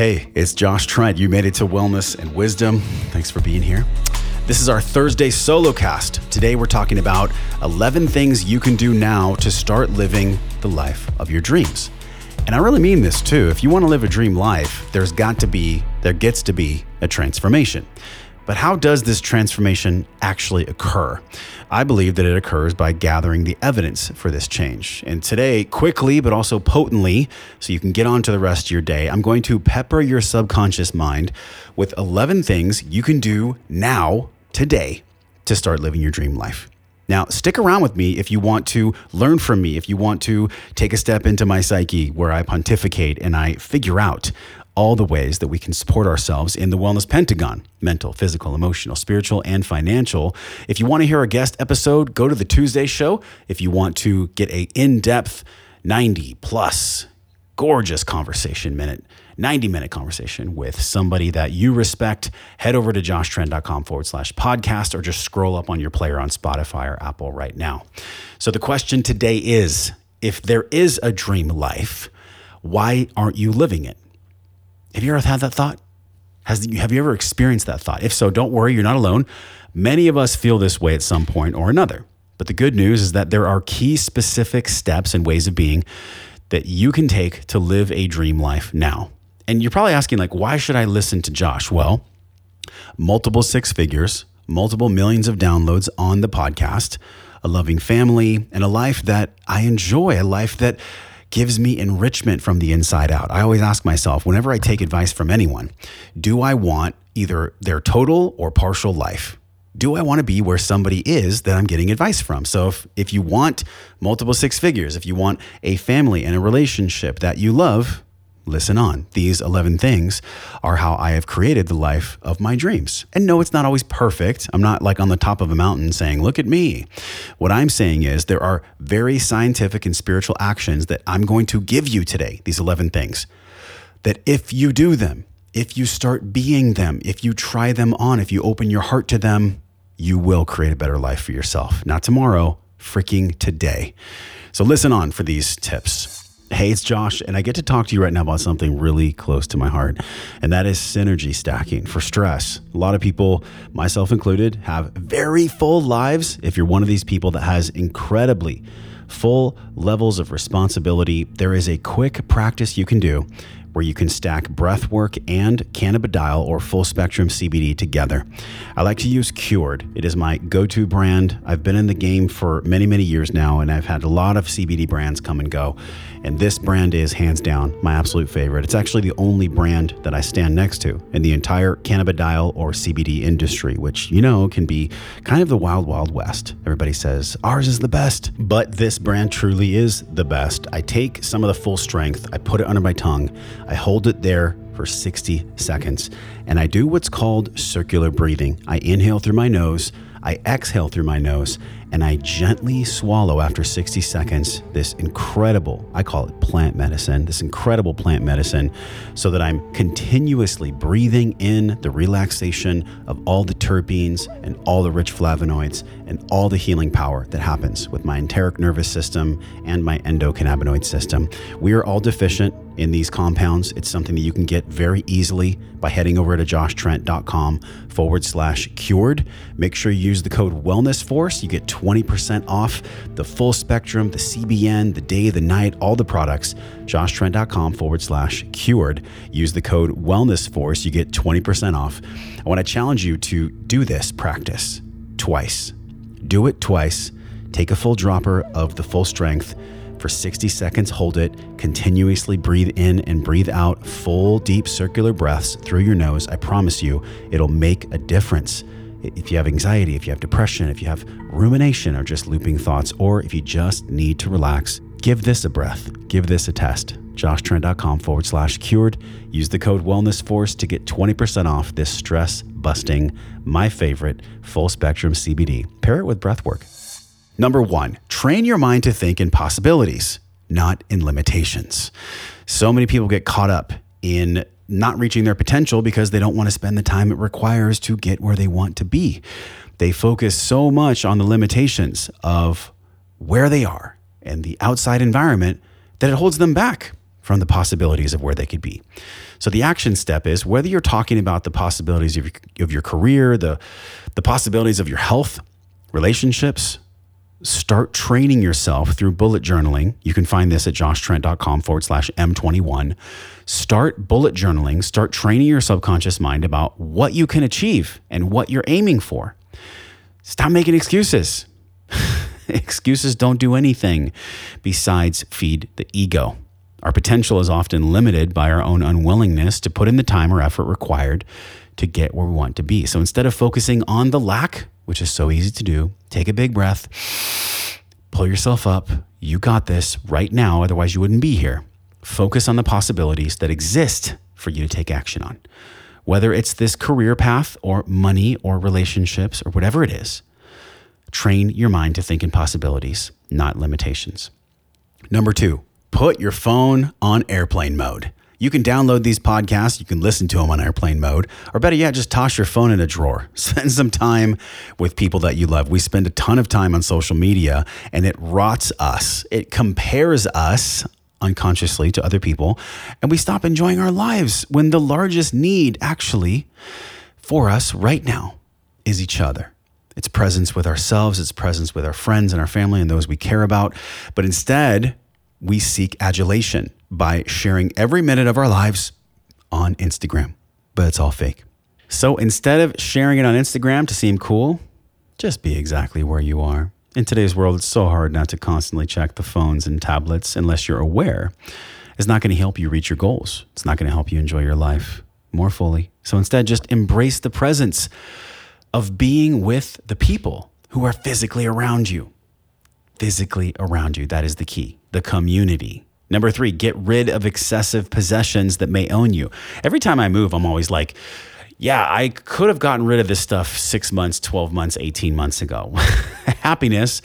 Hey, it's Josh Trent. You made it to Wellness and Wisdom. Thanks for being here. This is our Thursday solo cast. Today we're talking about 11 things you can do now to start living the life of your dreams. And I really mean this too. If you want to live a dream life, there's got to be, there gets to be a transformation. But how does this transformation actually occur? I believe that it occurs by gathering the evidence for this change. And today, quickly but also potently, so you can get on to the rest of your day, I'm going to pepper your subconscious mind with 11 things you can do now, today, to start living your dream life. Now, stick around with me if you want to learn from me, if you want to take a step into my psyche where I pontificate and I figure out all the ways that we can support ourselves in the wellness pentagon mental, physical, emotional, spiritual, and financial. If you want to hear a guest episode, go to the Tuesday show. If you want to get a in-depth 90 plus gorgeous conversation minute 90 minute conversation with somebody that you respect, head over to joshtrent.com forward slash podcast or just scroll up on your player on Spotify or Apple right now. So the question today is if there is a dream life, why aren't you living it? Have you ever had that thought? Has, have you ever experienced that thought? If so, don't worry, you're not alone. Many of us feel this way at some point or another. But the good news is that there are key specific steps and ways of being that you can take to live a dream life now. And you're probably asking, like, why should I listen to Josh? Well, multiple six figures, multiple millions of downloads on the podcast, a loving family, and a life that I enjoy, a life that gives me enrichment from the inside out. I always ask myself, whenever I take advice from anyone, do I want either their total or partial life? Do I want to be where somebody is that I'm getting advice from? So if, if you want multiple six figures, if you want a family and a relationship that you love, listen on. These 11 things are how I have created the life of my dreams. And no, it's not always perfect. I'm not like on the top of a mountain saying, look at me. What I'm saying is there are very scientific and spiritual actions that I'm going to give you today, these 11 things, that if you do them, if you start being them, if you try them on, if you open your heart to them, you will create a better life for yourself. Not tomorrow, freaking today. So listen on for these tips. Hey, it's Josh, and I get to talk to you right now about something really close to my heart, and that is synergy stacking for stress. A lot of people, myself included, have very full lives. If you're one of these people that has incredibly full levels of responsibility, there is a quick practice you can do where you can stack breath work and cannabidiol or full spectrum CBD together. I like to use Cured. It is my go to brand. I've been in the game for many, many years now, and I've had a lot of CBD brands come and go. And this brand is hands down my absolute favorite. It's actually the only brand that I stand next to in the entire cannabidiol or CBD industry, which you know can be kind of the wild, wild west. Everybody says ours is the best, but this brand truly is the best. I take some of the full strength, I put it under my tongue, I hold it there for 60 seconds, and I do what's called circular breathing. I inhale through my nose. I exhale through my nose and I gently swallow after 60 seconds this incredible, I call it plant medicine, this incredible plant medicine, so that I'm continuously breathing in the relaxation of all the terpenes and all the rich flavonoids and all the healing power that happens with my enteric nervous system and my endocannabinoid system. We are all deficient in these compounds. It's something that you can get very easily by heading over to joshtrent.com forward slash cured. Make sure you use the code Wellness Force. You get 20% off the full spectrum, the CBN, the day, the night, all the products. joshtrent.com forward slash cured. Use the code Wellness Force. You get 20% off. I want to challenge you to do this practice twice. Do it twice. Take a full dropper of the full strength for 60 seconds, hold it, continuously breathe in and breathe out full, deep circular breaths through your nose. I promise you, it'll make a difference. If you have anxiety, if you have depression, if you have rumination or just looping thoughts, or if you just need to relax, give this a breath. Give this a test. JoshTrent.com forward slash cured. Use the code WellnessForce to get 20% off this stress busting, my favorite, full spectrum CBD. Pair it with breathwork. Number one, train your mind to think in possibilities, not in limitations. So many people get caught up in not reaching their potential because they don't want to spend the time it requires to get where they want to be. They focus so much on the limitations of where they are and the outside environment that it holds them back. from the possibilities of where they could be. So the action step is whether you're talking about the possibilities of your, of your career, the, the possibilities of your health, relationships, start training yourself through bullet journaling. You can find this at joshtrent.com forward slash M21. Start bullet journaling, start training your subconscious mind about what you can achieve and what you're aiming for. Stop making excuses. excuses don't do anything besides feed the ego. Our potential is often limited by our own unwillingness to put in the time or effort required to get where we want to be. So instead of focusing on the lack, which is so easy to do, take a big breath, pull yourself up. You got this right now, otherwise, you wouldn't be here. Focus on the possibilities that exist for you to take action on. Whether it's this career path or money or relationships or whatever it is, train your mind to think in possibilities, not limitations. Number two, put your phone on airplane mode. You can download these podcasts, you can listen to them on airplane mode, or better yet, just toss your phone in a drawer. Spend some time with people that you love. We spend a ton of time on social media and it rots us, it compares us unconsciously to other people, and we stop enjoying our lives when the largest need actually for us right now is each other. It's presence with ourselves, it's presence with our friends and our family and those we care about. But instead, we seek adulation by sharing every minute of our lives on Instagram, but it's all fake. So instead of sharing it on Instagram to seem cool, just be exactly where you are. In today's world, it's so hard not to constantly check the phones and tablets unless you're aware. It's not going to help you reach your goals. It's not going to help you enjoy your life more fully. So instead, just embrace the presence of being with the people who are physically around you. Physically around you. That is the key the community. Number three, get rid of excessive possessions that may own you. Every time I move, I'm always like, yeah, I could have gotten rid of this stuff six months, 12 months, 18 months ago. Happiness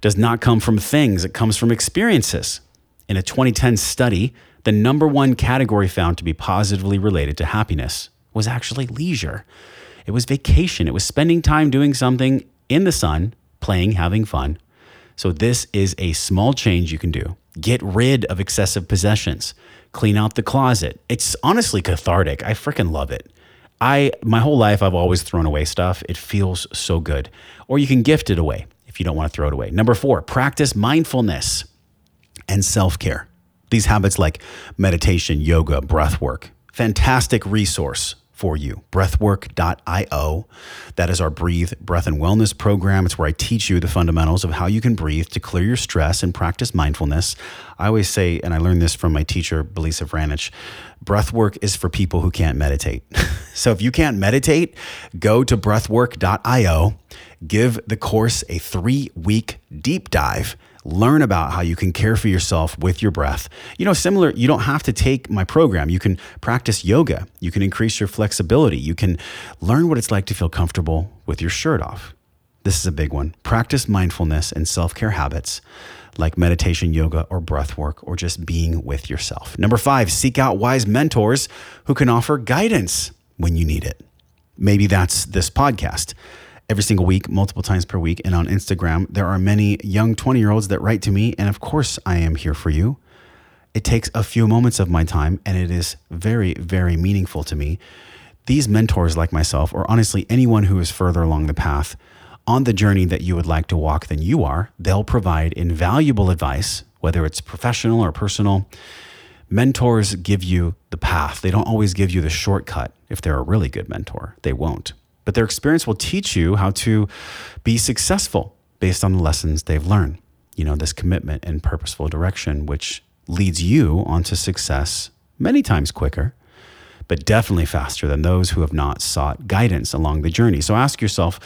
does not come from things, it comes from experiences. In a 2010 study, the number one category found to be positively related to happiness was actually leisure. It was vacation, it was spending time doing something in the sun, playing, having fun, so, this is a small change you can do. Get rid of excessive possessions, clean out the closet. It's honestly cathartic. I freaking love it. I my whole life I've always thrown away stuff. It feels so good. Or you can gift it away if you don't want to throw it away. Number 4, practice mindfulness and self-care. These habits like meditation, yoga, breath work. Fantastic resource for you. Breathwork.io. That is our Breathe Breath and Wellness program. It's where I teach you the fundamentals of how you can breathe to clear your stress and practice mindfulness. I always say, and I learned this from my teacher, Belisa Vranich, breathwork is for people who can't meditate. so if you can't meditate, go to breathwork.io, give the course a three week deep dive learn about how you can care for yourself with your breath. You know, similar, you don't have to take my program. You can practice yoga, you can increase your flexibility, you can learn what it's like to feel comfortable with your shirt off. This is a big one. Practice mindfulness and self care habits like meditation, yoga, or breath work, or just being with yourself. Number five, seek out wise mentors who can offer guidance when you need it. Maybe that's this podcast every single week, multiple times per week. And on Instagram, there are many young 20 year olds that write to me. And of course, I am here for you. It takes a few moments of my time, and it is very, very meaningful to me. These mentors, like myself, or honestly anyone who is further along the path on the journey that you would like to walk than you are, they'll provide invaluable advice, whether it's professional or personal. Mentors give you the path. They don't always give you the shortcut. If they're a really good mentor, they won't but their experience will teach you how to be successful based on the lessons they've learned. You know, this commitment and purposeful direction, which leads you onto success many times quicker, but definitely faster than those who have not sought guidance along the journey. So ask yourself,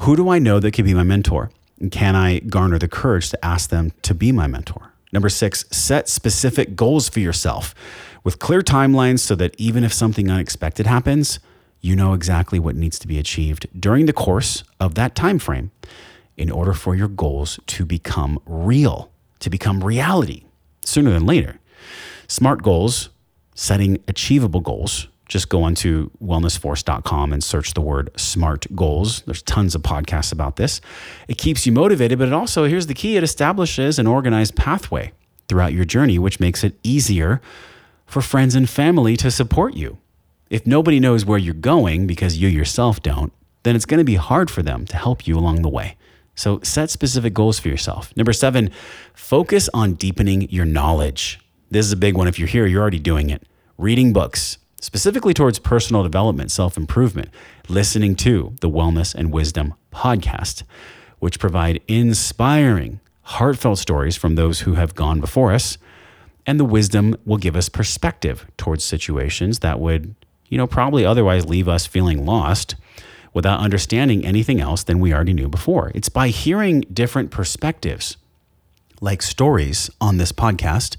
who do I know that could be my mentor? And can I garner the courage to ask them to be my mentor? Number six, set specific goals for yourself with clear timelines so that even if something unexpected happens, you know exactly what needs to be achieved during the course of that time frame in order for your goals to become real, to become reality sooner than later. Smart goals, setting achievable goals. Just go onto wellnessforce.com and search the word smart goals. There's tons of podcasts about this. It keeps you motivated, but it also, here's the key it establishes an organized pathway throughout your journey, which makes it easier for friends and family to support you. If nobody knows where you're going because you yourself don't, then it's going to be hard for them to help you along the way. So set specific goals for yourself. Number seven, focus on deepening your knowledge. This is a big one. If you're here, you're already doing it. Reading books, specifically towards personal development, self improvement, listening to the Wellness and Wisdom podcast, which provide inspiring, heartfelt stories from those who have gone before us. And the wisdom will give us perspective towards situations that would, you know, probably otherwise leave us feeling lost without understanding anything else than we already knew before. It's by hearing different perspectives, like stories on this podcast,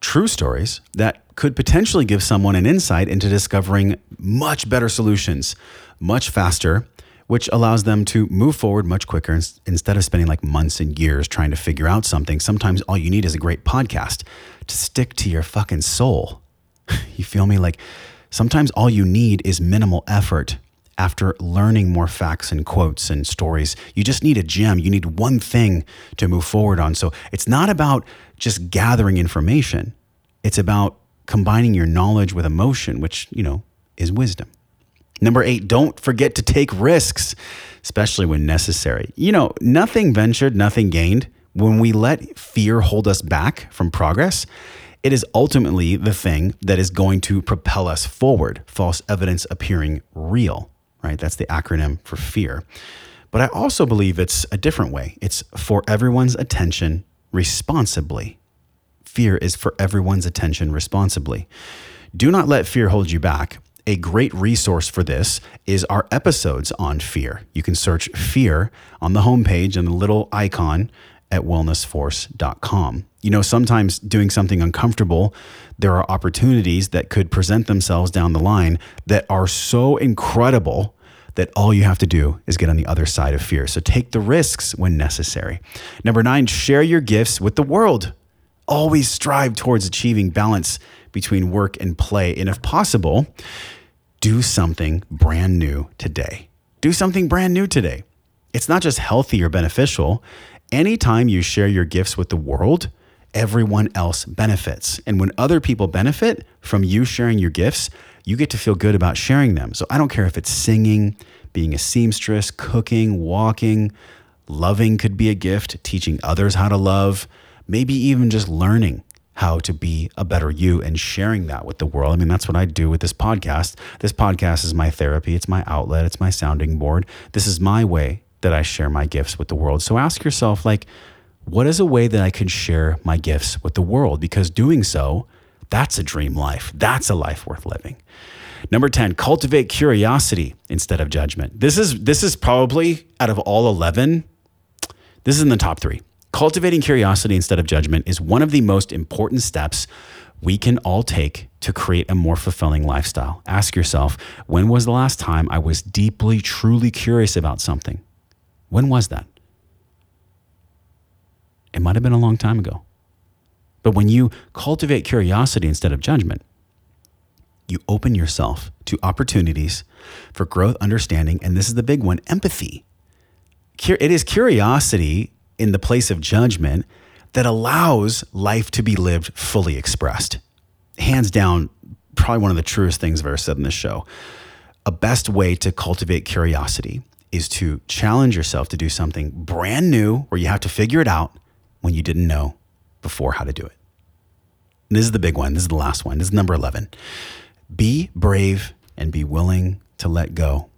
true stories that could potentially give someone an insight into discovering much better solutions much faster, which allows them to move forward much quicker instead of spending like months and years trying to figure out something. Sometimes all you need is a great podcast to stick to your fucking soul. you feel me? Like sometimes all you need is minimal effort after learning more facts and quotes and stories. You just need a gem. You need one thing to move forward on. So it's not about just gathering information, it's about combining your knowledge with emotion, which, you know, is wisdom. Number eight, don't forget to take risks, especially when necessary. You know, nothing ventured, nothing gained. When we let fear hold us back from progress, it is ultimately the thing that is going to propel us forward, false evidence appearing real right? That's the acronym for fear. But I also believe it's a different way. It's for everyone's attention responsibly. Fear is for everyone's attention responsibly. Do not let fear hold you back. A great resource for this is our episodes on fear. You can search fear on the homepage and the little icon at wellnessforce.com. You know, sometimes doing something uncomfortable, there are opportunities that could present themselves down the line that are so incredible that all you have to do is get on the other side of fear. So take the risks when necessary. Number nine, share your gifts with the world. Always strive towards achieving balance between work and play. And if possible, do something brand new today. Do something brand new today. It's not just healthy or beneficial, anytime you share your gifts with the world, everyone else benefits. And when other people benefit from you sharing your gifts, you get to feel good about sharing them. So I don't care if it's singing, being a seamstress, cooking, walking, loving could be a gift, teaching others how to love, maybe even just learning how to be a better you and sharing that with the world. I mean, that's what I do with this podcast. This podcast is my therapy, it's my outlet, it's my sounding board. This is my way that I share my gifts with the world. So ask yourself, like, what is a way that I can share my gifts with the world? Because doing so, that's a dream life. That's a life worth living. Number 10, cultivate curiosity instead of judgment. This is this is probably out of all 11, this is in the top 3. Cultivating curiosity instead of judgment is one of the most important steps we can all take to create a more fulfilling lifestyle. Ask yourself, when was the last time I was deeply truly curious about something? When was that? It might have been a long time ago. But when you cultivate curiosity instead of judgment, you open yourself to opportunities for growth, understanding, and this is the big one empathy. It is curiosity in the place of judgment that allows life to be lived fully expressed. Hands down, probably one of the truest things I've ever said in this show. A best way to cultivate curiosity is to challenge yourself to do something brand new where you have to figure it out when you didn't know before how to do it. And this is the big one. This is the last one. This is number 11. Be brave and be willing to let go.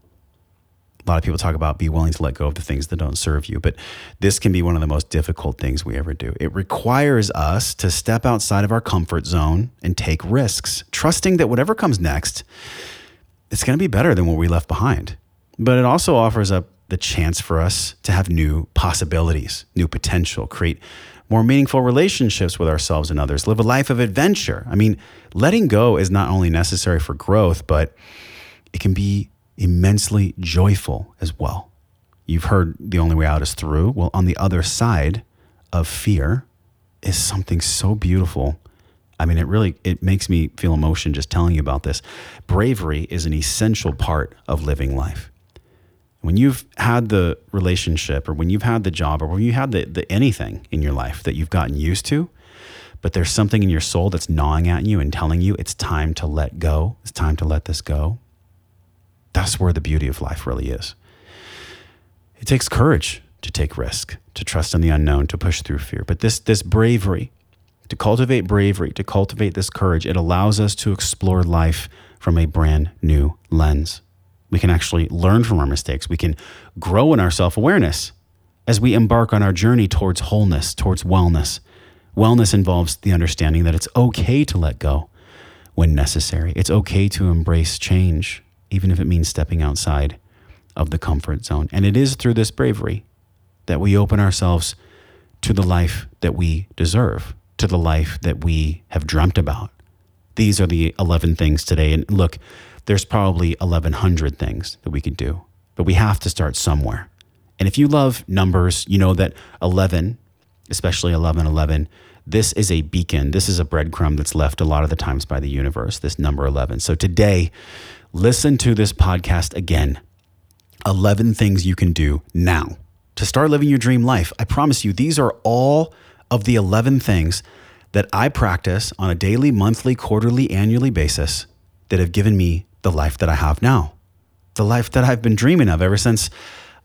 A lot of people talk about be willing to let go of the things that don't serve you, but this can be one of the most difficult things we ever do. It requires us to step outside of our comfort zone and take risks, trusting that whatever comes next, it's going to be better than what we left behind. But it also offers up the chance for us to have new possibilities, new potential, create more meaningful relationships with ourselves and others, live a life of adventure. I mean, letting go is not only necessary for growth, but it can be immensely joyful as well. You've heard the only way out is through. Well, on the other side of fear is something so beautiful I mean, it really it makes me feel emotion just telling you about this. Bravery is an essential part of living life when you've had the relationship or when you've had the job or when you had the, the anything in your life that you've gotten used to, but there's something in your soul that's gnawing at you and telling you it's time to let go. It's time to let this go. That's where the beauty of life really is. It takes courage to take risk, to trust in the unknown, to push through fear. But this this bravery, to cultivate bravery, to cultivate this courage, it allows us to explore life from a brand new lens. We can actually learn from our mistakes. We can grow in our self-awareness as we embark on our journey towards wholeness, towards wellness. Wellness involves the understanding that it's okay to let go when necessary. It's okay to embrace change, even if it means stepping outside of the comfort zone. And it is through this bravery that we open ourselves to the life that we deserve, to the life that we have dreamt about. These are the 11 things today. And look, there's probably 1,100 things that we could do, but we have to start somewhere. And if you love numbers, you know that 11, especially 1111, this is a beacon. This is a breadcrumb that's left a lot of the times by the universe, this number 11. So today, listen to this podcast again 11 things you can do now to start living your dream life. I promise you, these are all of the 11 things that I practice on a daily, monthly, quarterly, annually basis that have given me the life that I have now. The life that I've been dreaming of ever since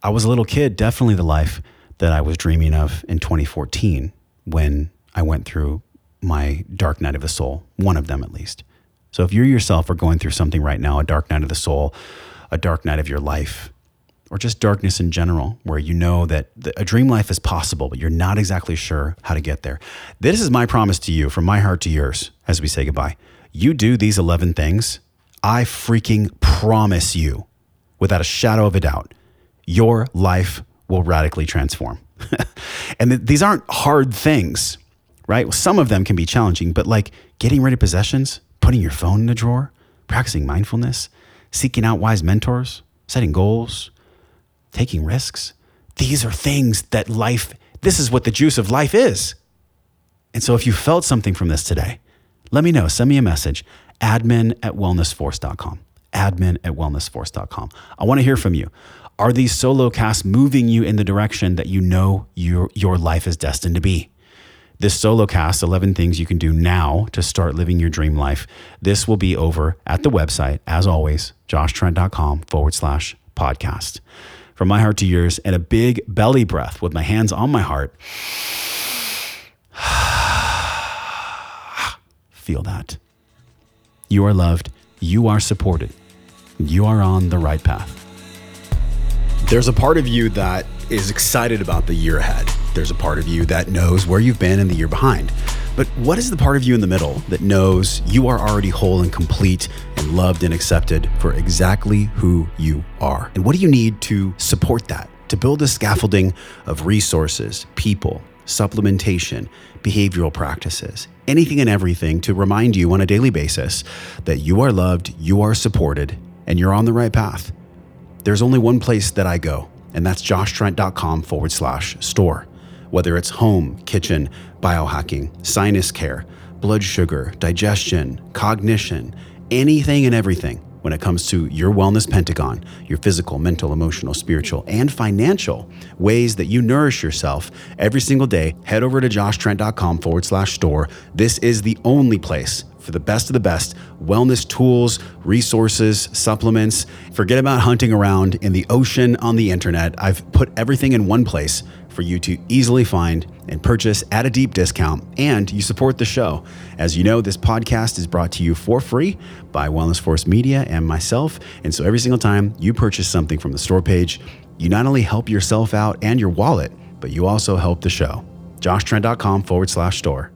I was a little kid, definitely the life that I was dreaming of in 2014 when I went through my dark night of the soul, one of them at least. So if you yourself are going through something right now, a dark night of the soul, a dark night of your life, or just darkness in general, where you know that a dream life is possible, but you're not exactly sure how to get there. This is my promise to you from my heart to yours as we say goodbye. You do these 11 things, I freaking promise you, without a shadow of a doubt, your life will radically transform. and th- these aren't hard things, right? Well, some of them can be challenging, but like getting rid of possessions, putting your phone in a drawer, practicing mindfulness, seeking out wise mentors, setting goals, taking risks. These are things that life, this is what the juice of life is. And so if you felt something from this today, let me know. Send me a message admin at wellnessforce.com. Admin at wellnessforce.com. I want to hear from you. Are these solo casts moving you in the direction that you know your, your life is destined to be? This solo cast, 11 things you can do now to start living your dream life. This will be over at the website, as always, joshtrent.com forward slash podcast from my heart to yours, and a big belly breath with my hands on my heart. Feel that. You are loved, you are supported, you are on the right path. There's a part of you that is excited about the year ahead. There's a part of you that knows where you've been in the year behind. But what is the part of you in the middle that knows you are already whole and complete and loved and accepted for exactly who you are? And what do you need to support that? To build a scaffolding of resources, people, supplementation, behavioral practices, anything and everything to remind you on a daily basis that you are loved, you are supported, and you're on the right path. There's only one place that I go, and that's joshtrent.com forward slash store whether it's home, kitchen, biohacking, sinus care, blood sugar, digestion, cognition, anything and everything when it comes to your wellness pentagon, your physical, mental, emotional, spiritual, and financial ways that you nourish yourself every single day, head over to joshtrent.com forward slash store. This is the only place for the best of the best wellness tools, resources, supplements. Forget about hunting around in the ocean on the internet. I've put everything in one place for you to easily find and purchase at a deep discount, and you support the show. As you know, this podcast is brought to you for free by Wellness Force Media and myself. And so every single time you purchase something from the store page, you not only help yourself out and your wallet, but you also help the show. JoshTrent.com forward slash store.